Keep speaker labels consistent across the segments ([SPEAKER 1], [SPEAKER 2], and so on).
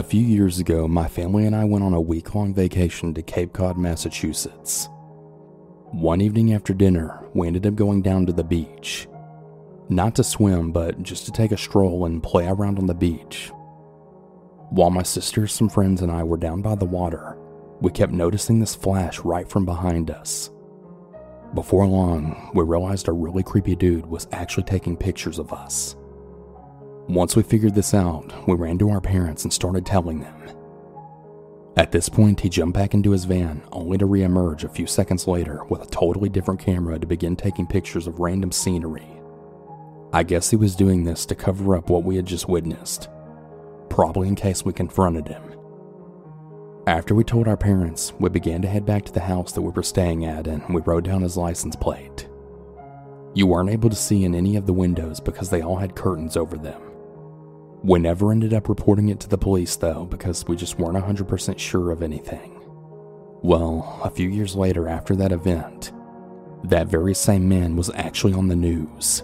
[SPEAKER 1] A few years ago, my family and I went on a week long vacation to Cape Cod, Massachusetts. One evening after dinner, we ended up going down to the beach. Not to swim, but just to take a stroll and play around on the beach. While my sisters, some friends, and I were down by the water, we kept noticing this flash right from behind us. Before long, we realized a really creepy dude was actually taking pictures of us. Once we figured this out, we ran to our parents and started telling them. At this point, he jumped back into his van, only to reemerge a few seconds later with a totally different camera to begin taking pictures of random scenery. I guess he was doing this to cover up what we had just witnessed, probably in case we confronted him. After we told our parents, we began to head back to the house that we were staying at and we wrote down his license plate. You weren't able to see in any of the windows because they all had curtains over them. We never ended up reporting it to the police, though, because we just weren't 100% sure of anything. Well, a few years later, after that event, that very same man was actually on the news.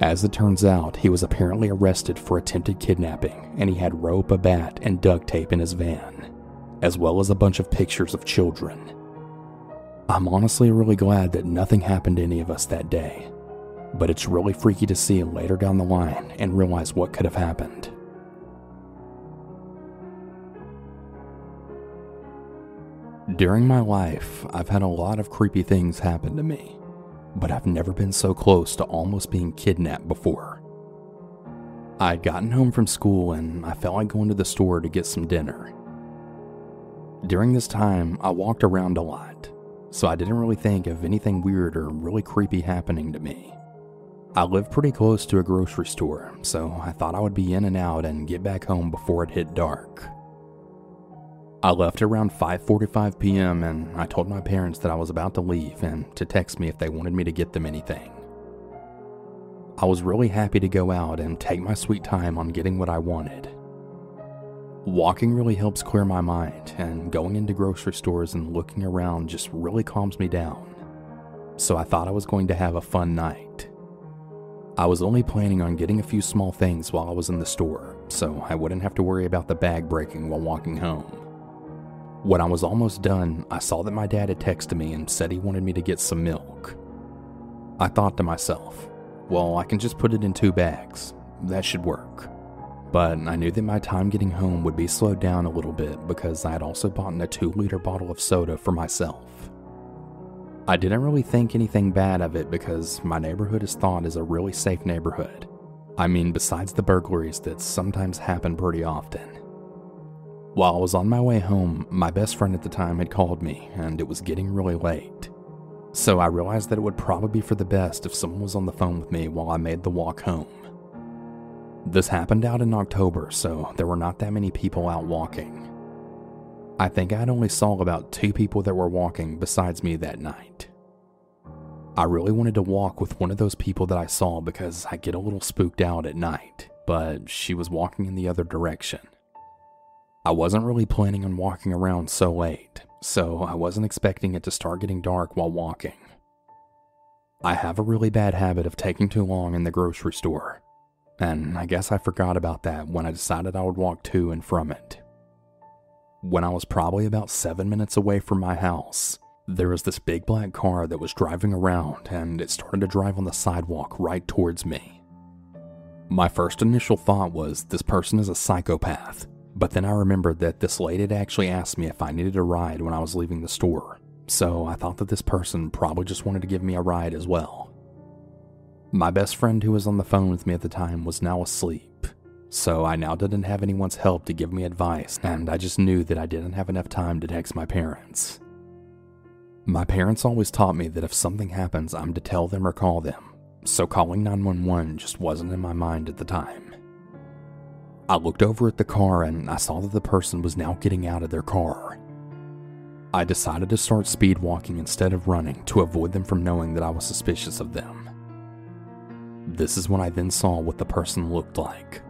[SPEAKER 1] As it turns out, he was apparently arrested for attempted kidnapping, and he had rope, a bat, and duct tape in his van, as well as a bunch of pictures of children. I'm honestly really glad that nothing happened to any of us that day but it's really freaky to see later down the line and realize what could have happened. During my life, I've had a lot of creepy things happen to me, but I've never been so close to almost being kidnapped before. I'd gotten home from school and I felt like going to the store to get some dinner. During this time, I walked around a lot, so I didn't really think of anything weird or really creepy happening to me. I live pretty close to a grocery store, so I thought I would be in and out and get back home before it hit dark. I left around 5:45 p.m. and I told my parents that I was about to leave and to text me if they wanted me to get them anything. I was really happy to go out and take my sweet time on getting what I wanted. Walking really helps clear my mind, and going into grocery stores and looking around just really calms me down. So I thought I was going to have a fun night. I was only planning on getting a few small things while I was in the store, so I wouldn't have to worry about the bag breaking while walking home. When I was almost done, I saw that my dad had texted me and said he wanted me to get some milk. I thought to myself, well, I can just put it in two bags. That should work. But I knew that my time getting home would be slowed down a little bit because I had also bought a 2 liter bottle of soda for myself. I didn't really think anything bad of it because my neighborhood is thought as a really safe neighborhood. I mean, besides the burglaries that sometimes happen pretty often. While I was on my way home, my best friend at the time had called me, and it was getting really late. So I realized that it would probably be for the best if someone was on the phone with me while I made the walk home. This happened out in October, so there were not that many people out walking. I think I'd only saw about two people that were walking besides me that night. I really wanted to walk with one of those people that I saw because I get a little spooked out at night, but she was walking in the other direction. I wasn't really planning on walking around so late, so I wasn't expecting it to start getting dark while walking. I have a really bad habit of taking too long in the grocery store, and I guess I forgot about that when I decided I would walk to and from it. When I was probably about seven minutes away from my house, there was this big black car that was driving around and it started to drive on the sidewalk right towards me. My first initial thought was this person is a psychopath, but then I remembered that this lady had actually asked me if I needed a ride when I was leaving the store, so I thought that this person probably just wanted to give me a ride as well. My best friend who was on the phone with me at the time was now asleep, so I now didn't have anyone's help to give me advice, and I just knew that I didn't have enough time to text my parents. My parents always taught me that if something happens, I'm to tell them or call them, so calling 911 just wasn't in my mind at the time. I looked over at the car and I saw that the person was now getting out of their car. I decided to start speed walking instead of running to avoid them from knowing that I was suspicious of them. This is when I then saw what the person looked like.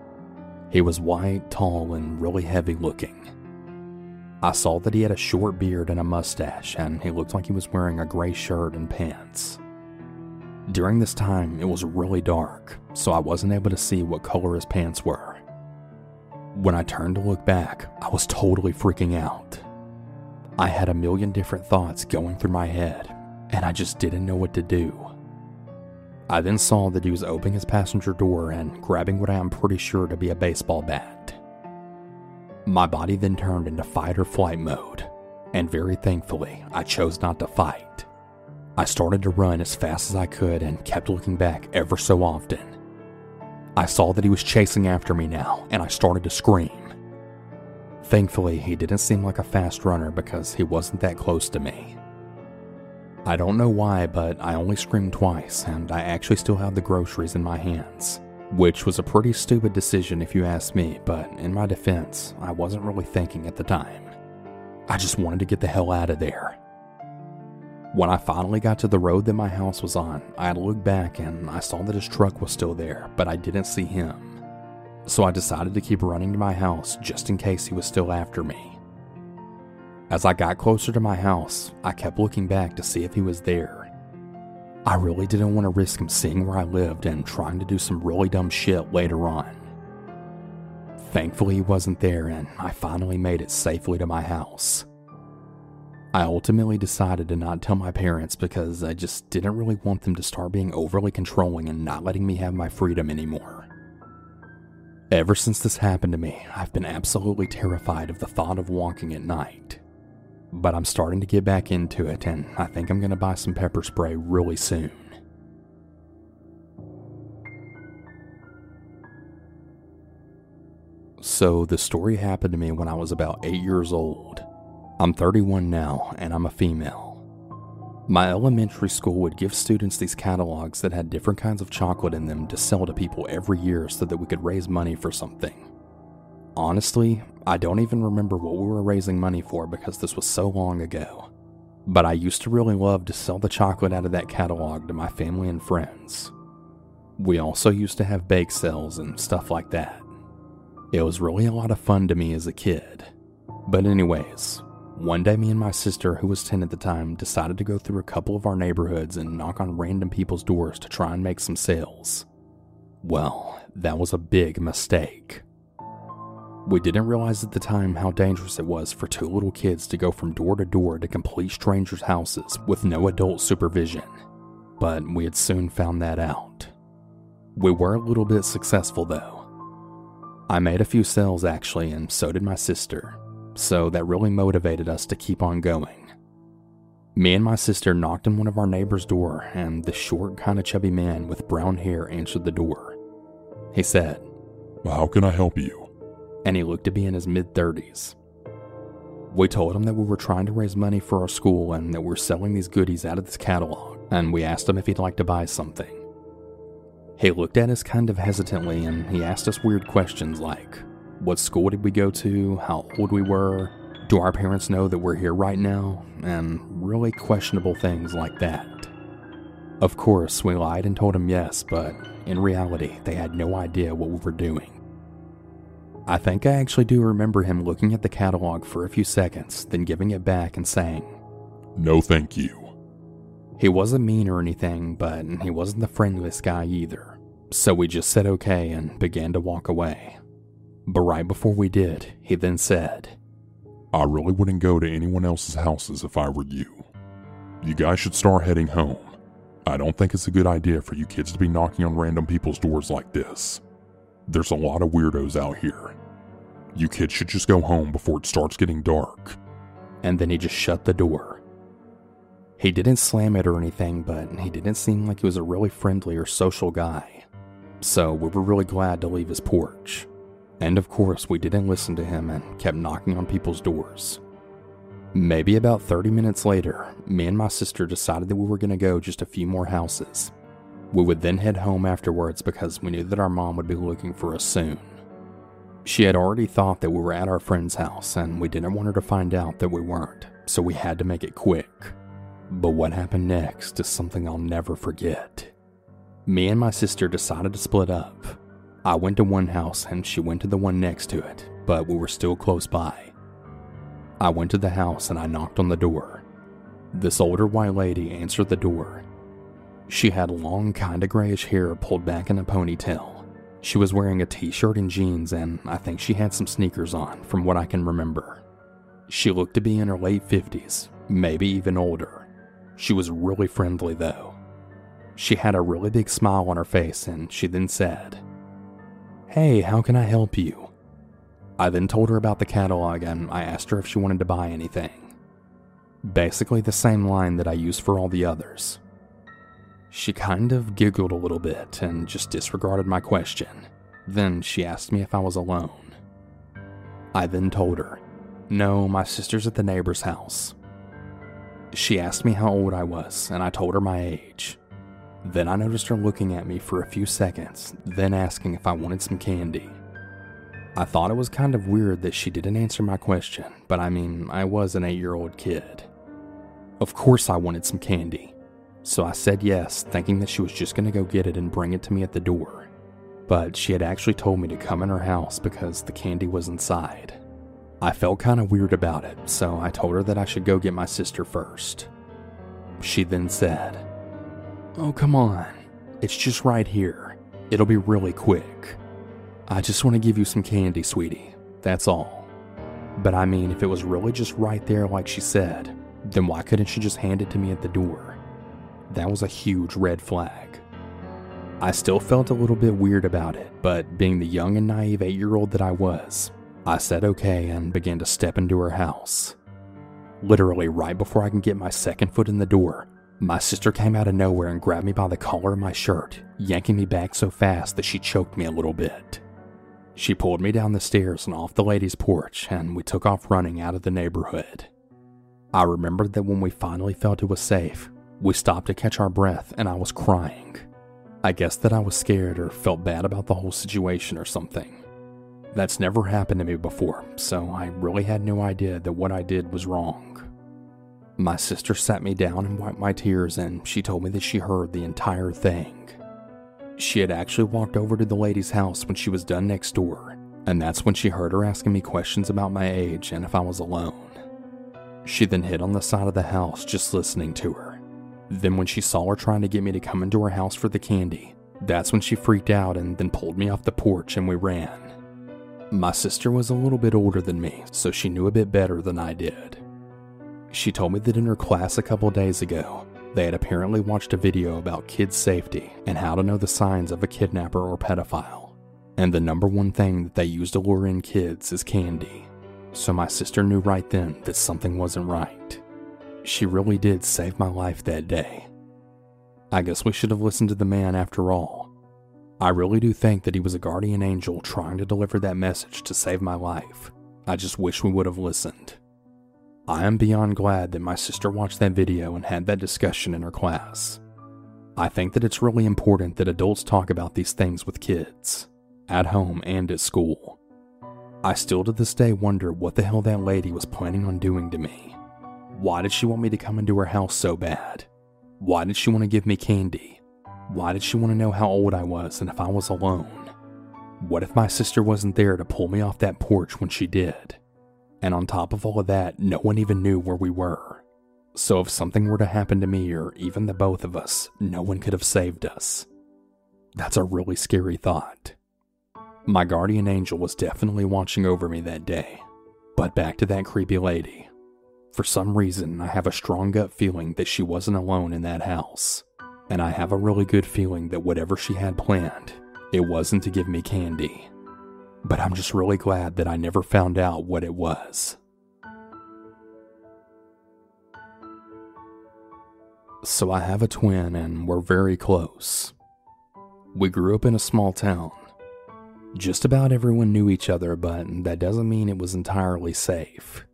[SPEAKER 1] He was white, tall, and really heavy looking. I saw that he had a short beard and a mustache, and he looked like he was wearing a gray shirt and pants. During this time, it was really dark, so I wasn't able to see what color his pants were. When I turned to look back, I was totally freaking out. I had a million different thoughts going through my head, and I just didn't know what to do. I then saw that he was opening his passenger door and grabbing what I am pretty sure to be a baseball bat. My body then turned into fight or flight mode, and very thankfully, I chose not to fight. I started to run as fast as I could and kept looking back ever so often. I saw that he was chasing after me now, and I started to scream. Thankfully, he didn't seem like a fast runner because he wasn't that close to me. I don't know why, but I only screamed twice, and I actually still had the groceries in my hands. Which was a pretty stupid decision if you ask me, but in my defense, I wasn't really thinking at the time. I just wanted to get the hell out of there. When I finally got to the road that my house was on, I looked back and I saw that his truck was still there, but I didn't see him. So I decided to keep running to my house just in case he was still after me. As I got closer to my house, I kept looking back to see if he was there. I really didn't want to risk him seeing where I lived and trying to do some really dumb shit later on. Thankfully, he wasn't there, and I finally made it safely to my house. I ultimately decided to not tell my parents because I just didn't really want them to start being overly controlling and not letting me have my freedom anymore. Ever since this happened to me, I've been absolutely terrified of the thought of walking at night but I'm starting to get back into it, and I think I'm going to buy some pepper spray really soon. So, the story happened to me when I was about 8 years old. I'm 31 now, and I'm a female. My elementary school would give students these catalogs that had different kinds of chocolate in them to sell to people every year so that we could raise money for something. Honestly, I don't even remember what we were raising money for because this was so long ago. But I used to really love to sell the chocolate out of that catalog to my family and friends. We also used to have bake sales and stuff like that. It was really a lot of fun to me as a kid. But, anyways, one day me and my sister, who was 10 at the time, decided to go through a couple of our neighborhoods and knock on random people's doors to try and make some sales. Well, that was a big mistake. We didn't realize at the time how dangerous it was for two little kids to go from door to door to complete strangers' houses with no adult supervision, but we had soon found that out. We were a little bit successful though. I made a few sales actually, and so did my sister, so that really motivated us to keep on going. Me and my sister knocked on one of our neighbor's door, and the short, kind of chubby man with brown hair answered the door. He said,
[SPEAKER 2] How can I help you?
[SPEAKER 1] And he looked to be in his mid 30s. We told him that we were trying to raise money for our school and that we're selling these goodies out of this catalog, and we asked him if he'd like to buy something. He looked at us kind of hesitantly and he asked us weird questions like What school did we go to? How old we were? Do our parents know that we're here right now? And really questionable things like that. Of course, we lied and told him yes, but in reality, they had no idea what we were doing. I think I actually do remember him looking at the catalog for a few seconds, then giving it back and saying,
[SPEAKER 2] No, thank you.
[SPEAKER 1] He wasn't mean or anything, but he wasn't the friendliest guy either. So we just said okay and began to walk away. But right before we did, he then said,
[SPEAKER 2] I really wouldn't go to anyone else's houses if I were you. You guys should start heading home. I don't think it's a good idea for you kids to be knocking on random people's doors like this. There's a lot of weirdos out here. You kids should just go home before it starts getting dark.
[SPEAKER 1] And then he just shut the door. He didn't slam it or anything, but he didn't seem like he was a really friendly or social guy. So we were really glad to leave his porch. And of course, we didn't listen to him and kept knocking on people's doors. Maybe about 30 minutes later, me and my sister decided that we were going to go just a few more houses. We would then head home afterwards because we knew that our mom would be looking for us soon. She had already thought that we were at our friend's house, and we didn't want her to find out that we weren't, so we had to make it quick. But what happened next is something I'll never forget. Me and my sister decided to split up. I went to one house and she went to the one next to it, but we were still close by. I went to the house and I knocked on the door. This older white lady answered the door. She had long, kinda grayish hair pulled back in a ponytail. She was wearing a t shirt and jeans, and I think she had some sneakers on, from what I can remember. She looked to be in her late 50s, maybe even older. She was really friendly, though. She had a really big smile on her face, and she then said, Hey, how can I help you? I then told her about the catalog and I asked her if she wanted to buy anything. Basically, the same line that I used for all the others. She kind of giggled a little bit and just disregarded my question. Then she asked me if I was alone. I then told her, No, my sister's at the neighbor's house. She asked me how old I was, and I told her my age. Then I noticed her looking at me for a few seconds, then asking if I wanted some candy. I thought it was kind of weird that she didn't answer my question, but I mean, I was an eight year old kid. Of course, I wanted some candy. So I said yes, thinking that she was just going to go get it and bring it to me at the door. But she had actually told me to come in her house because the candy was inside. I felt kind of weird about it, so I told her that I should go get my sister first. She then said, Oh, come on. It's just right here. It'll be really quick. I just want to give you some candy, sweetie. That's all. But I mean, if it was really just right there, like she said, then why couldn't she just hand it to me at the door? That was a huge red flag. I still felt a little bit weird about it, but being the young and naive eight year old that I was, I said okay and began to step into her house. Literally, right before I can get my second foot in the door, my sister came out of nowhere and grabbed me by the collar of my shirt, yanking me back so fast that she choked me a little bit. She pulled me down the stairs and off the lady's porch, and we took off running out of the neighborhood. I remembered that when we finally felt it was safe, we stopped to catch our breath and I was crying. I guess that I was scared or felt bad about the whole situation or something. That's never happened to me before, so I really had no idea that what I did was wrong. My sister sat me down and wiped my tears, and she told me that she heard the entire thing. She had actually walked over to the lady's house when she was done next door, and that's when she heard her asking me questions about my age and if I was alone. She then hid on the side of the house just listening to her. Then, when she saw her trying to get me to come into her house for the candy, that's when she freaked out and then pulled me off the porch and we ran. My sister was a little bit older than me, so she knew a bit better than I did. She told me that in her class a couple days ago, they had apparently watched a video about kids' safety and how to know the signs of a kidnapper or pedophile. And the number one thing that they use to lure in kids is candy. So my sister knew right then that something wasn't right. She really did save my life that day. I guess we should have listened to the man after all. I really do think that he was a guardian angel trying to deliver that message to save my life. I just wish we would have listened. I am beyond glad that my sister watched that video and had that discussion in her class. I think that it's really important that adults talk about these things with kids, at home and at school. I still to this day wonder what the hell that lady was planning on doing to me. Why did she want me to come into her house so bad? Why did she want to give me candy? Why did she want to know how old I was and if I was alone? What if my sister wasn't there to pull me off that porch when she did? And on top of all of that, no one even knew where we were. So if something were to happen to me or even the both of us, no one could have saved us. That's a really scary thought. My guardian angel was definitely watching over me that day. But back to that creepy lady. For some reason, I have a strong gut feeling that she wasn't alone in that house. And I have a really good feeling that whatever she had planned, it wasn't to give me candy but I'm just really glad that I never found out what it was. So I have a twin and we're very close. We grew up in a small town. Just about everyone knew each other, but that doesn't mean it was entirely safe.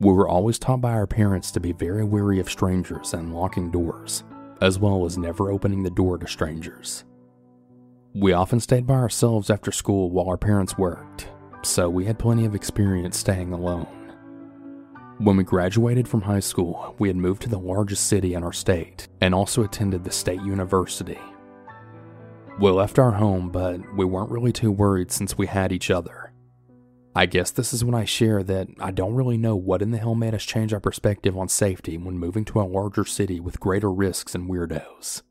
[SPEAKER 1] We were always taught by our parents to be very wary of strangers and locking doors, as well as never opening the door to strangers. We often stayed by ourselves after school while our parents worked, so we had plenty of experience staying alone. When we graduated from high school, we had moved to the largest city in our state and also attended the state university. We left our home, but we weren't really too worried since we had each other. I guess this is when I share that I don't really know what in the hell made us change our perspective on safety when moving to a larger city with greater risks and weirdos.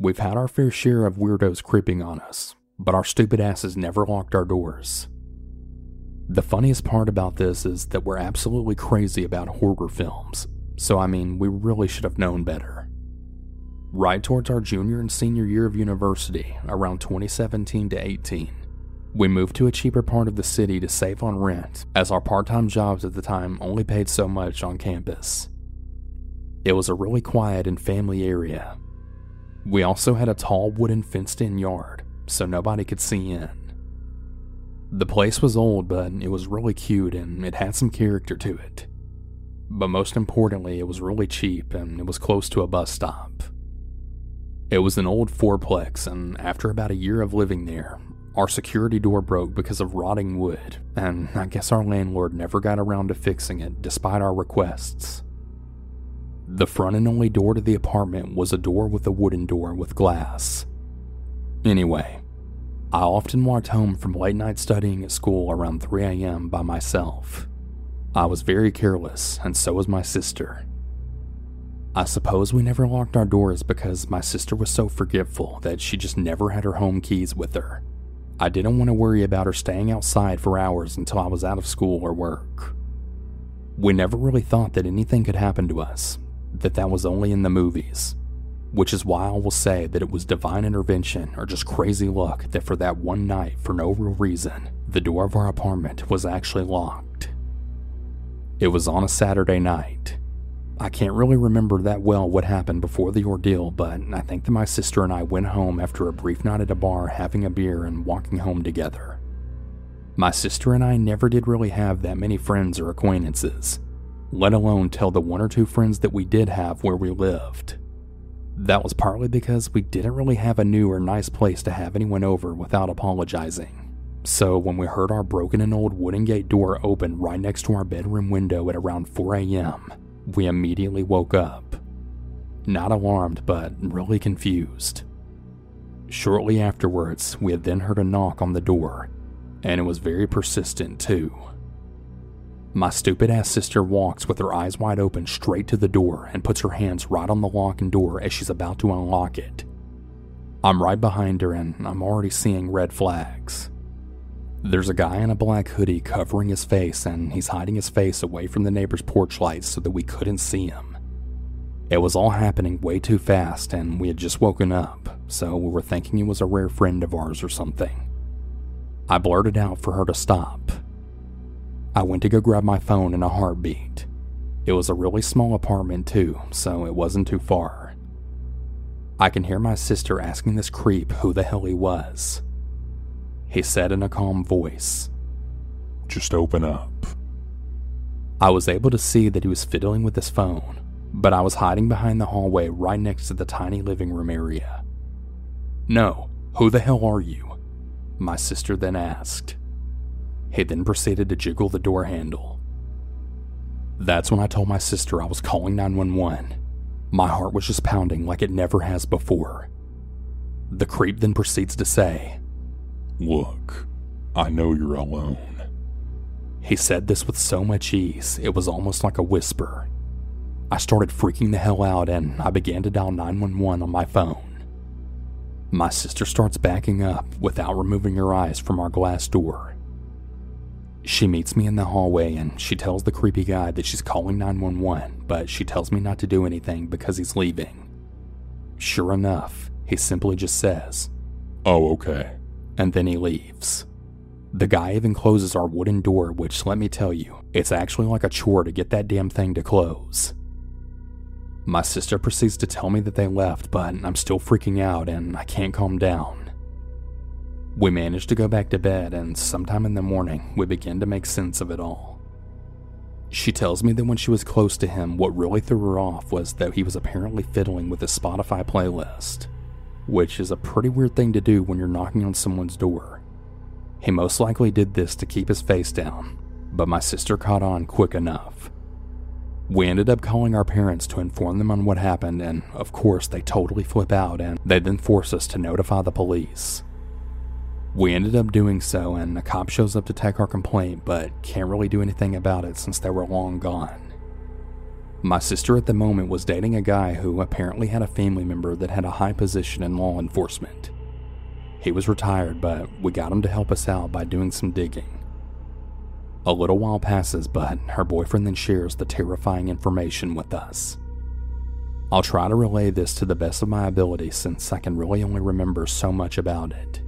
[SPEAKER 1] We've had our fair share of weirdos creeping on us, but our stupid asses never locked our doors. The funniest part about this is that we're absolutely crazy about horror films, so I mean, we really should have known better. Right towards our junior and senior year of university, around 2017 to 18, we moved to a cheaper part of the city to save on rent, as our part time jobs at the time only paid so much on campus. It was a really quiet and family area. We also had a tall wooden fenced in yard, so nobody could see in. The place was old, but it was really cute and it had some character to it. But most importantly, it was really cheap and it was close to a bus stop. It was an old fourplex, and after about a year of living there, our security door broke because of rotting wood, and I guess our landlord never got around to fixing it despite our requests. The front and only door to the apartment was a door with a wooden door with glass. Anyway, I often walked home from late night studying at school around 3 a.m. by myself. I was very careless, and so was my sister. I suppose we never locked our doors because my sister was so forgetful that she just never had her home keys with her. I didn't want to worry about her staying outside for hours until I was out of school or work. We never really thought that anything could happen to us, that that was only in the movies which is why I will say that it was divine intervention or just crazy luck that for that one night, for no real reason, the door of our apartment was actually locked. It was on a Saturday night. I can't really remember that well what happened before the ordeal, but I think that my sister and I went home after a brief night at a bar having a beer and walking home together. My sister and I never did really have that many friends or acquaintances, let alone tell the one or two friends that we did have where we lived. That was partly because we didn't really have a new or nice place to have anyone over without apologizing. So when we heard our broken and old wooden gate door open right next to our bedroom window at around 4 a.m., we immediately woke up. Not alarmed, but really confused. Shortly afterwards, we had then heard a knock on the door, and it was very persistent too. My stupid ass sister walks with her eyes wide open straight to the door and puts her hands right on the lock and door as she's about to unlock it. I'm right behind her and I'm already seeing red flags. There's a guy in a black hoodie covering his face and he's hiding his face away from the neighbor's porch lights so that we couldn't see him. It was all happening way too fast and we had just woken up, so we were thinking he was a rare friend of ours or something. I blurted out for her to stop, I went to go grab my phone in a heartbeat. It was a really small apartment, too, so it wasn't too far. I can hear my sister asking this creep who the hell he was. He said in a calm voice,
[SPEAKER 2] Just open up.
[SPEAKER 1] I was able to see that he was fiddling with his phone, but I was hiding behind the hallway right next to the tiny living room area. No, who the hell are you? My sister then asked. He then proceeded to jiggle the door handle. That's when I told my sister I was calling 911. My heart was just pounding like it never has before. The creep then proceeds to say,
[SPEAKER 2] Look, I know you're alone.
[SPEAKER 1] He said this with so much ease, it was almost like a whisper. I started freaking the hell out and I began to dial 911 on my phone. My sister starts backing up without removing her eyes from our glass door she meets me in the hallway and she tells the creepy guy that she's calling 911, but she tells me not to do anything because he's leaving. Sure enough, he simply just says,
[SPEAKER 2] Oh, okay.
[SPEAKER 1] And then he leaves. The guy even closes our wooden door, which let me tell you, it's actually like a chore to get that damn thing to close. My sister proceeds to tell me that they left, but I'm still freaking out and I can't calm down. We manage to go back to bed, and sometime in the morning, we begin to make sense of it all. She tells me that when she was close to him, what really threw her off was that he was apparently fiddling with his Spotify playlist, which is a pretty weird thing to do when you're knocking on someone's door. He most likely did this to keep his face down, but my sister caught on quick enough. We ended up calling our parents to inform them on what happened, and of course, they totally flip out and they then force us to notify the police. We ended up doing so, and a cop shows up to take our complaint, but can't really do anything about it since they were long gone. My sister at the moment was dating a guy who apparently had a family member that had a high position in law enforcement. He was retired, but we got him to help us out by doing some digging. A little while passes, but her boyfriend then shares the terrifying information with us. I'll try to relay this to the best of my ability since I can really only remember so much about it.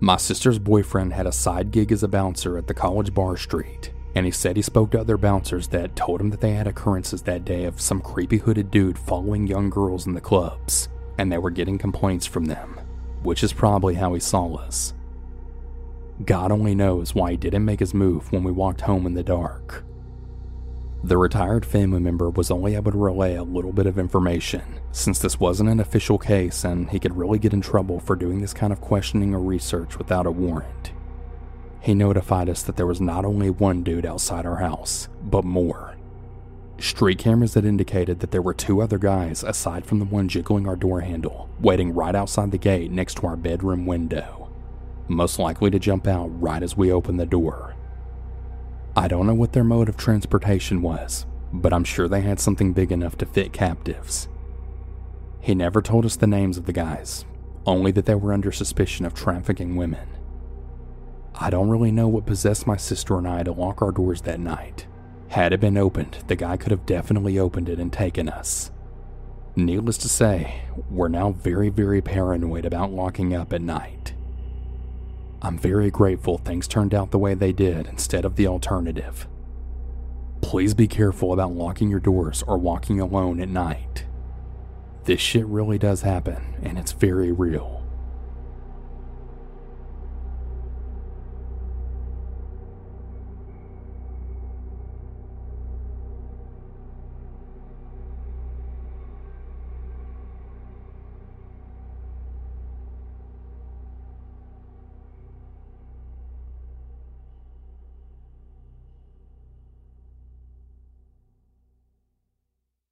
[SPEAKER 1] My sister's boyfriend had a side gig as a bouncer at the college bar street, and he said he spoke to other bouncers that told him that they had occurrences that day of some creepy hooded dude following young girls in the clubs, and they were getting complaints from them, which is probably how he saw us. God only knows why he didn't make his move when we walked home in the dark. The retired family member was only able to relay a little bit of information, since this wasn't an official case and he could really get in trouble for doing this kind of questioning or research without a warrant. He notified us that there was not only one dude outside our house, but more. Street cameras had indicated that there were two other guys aside from the one jiggling our door handle, waiting right outside the gate next to our bedroom window most likely to jump out right as we opened the door. I don't know what their mode of transportation was, but I'm sure they had something big enough to fit captives. He never told us the names of the guys, only that they were under suspicion of trafficking women. I don't really know what possessed my sister and I to lock our doors that night. Had it been opened, the guy could have definitely opened it and taken us. Needless to say, we're now very, very paranoid about locking up at night. I'm very grateful things turned out the way they did instead of the alternative. Please be careful about locking your doors or walking alone at night. This shit really does happen, and it's very real.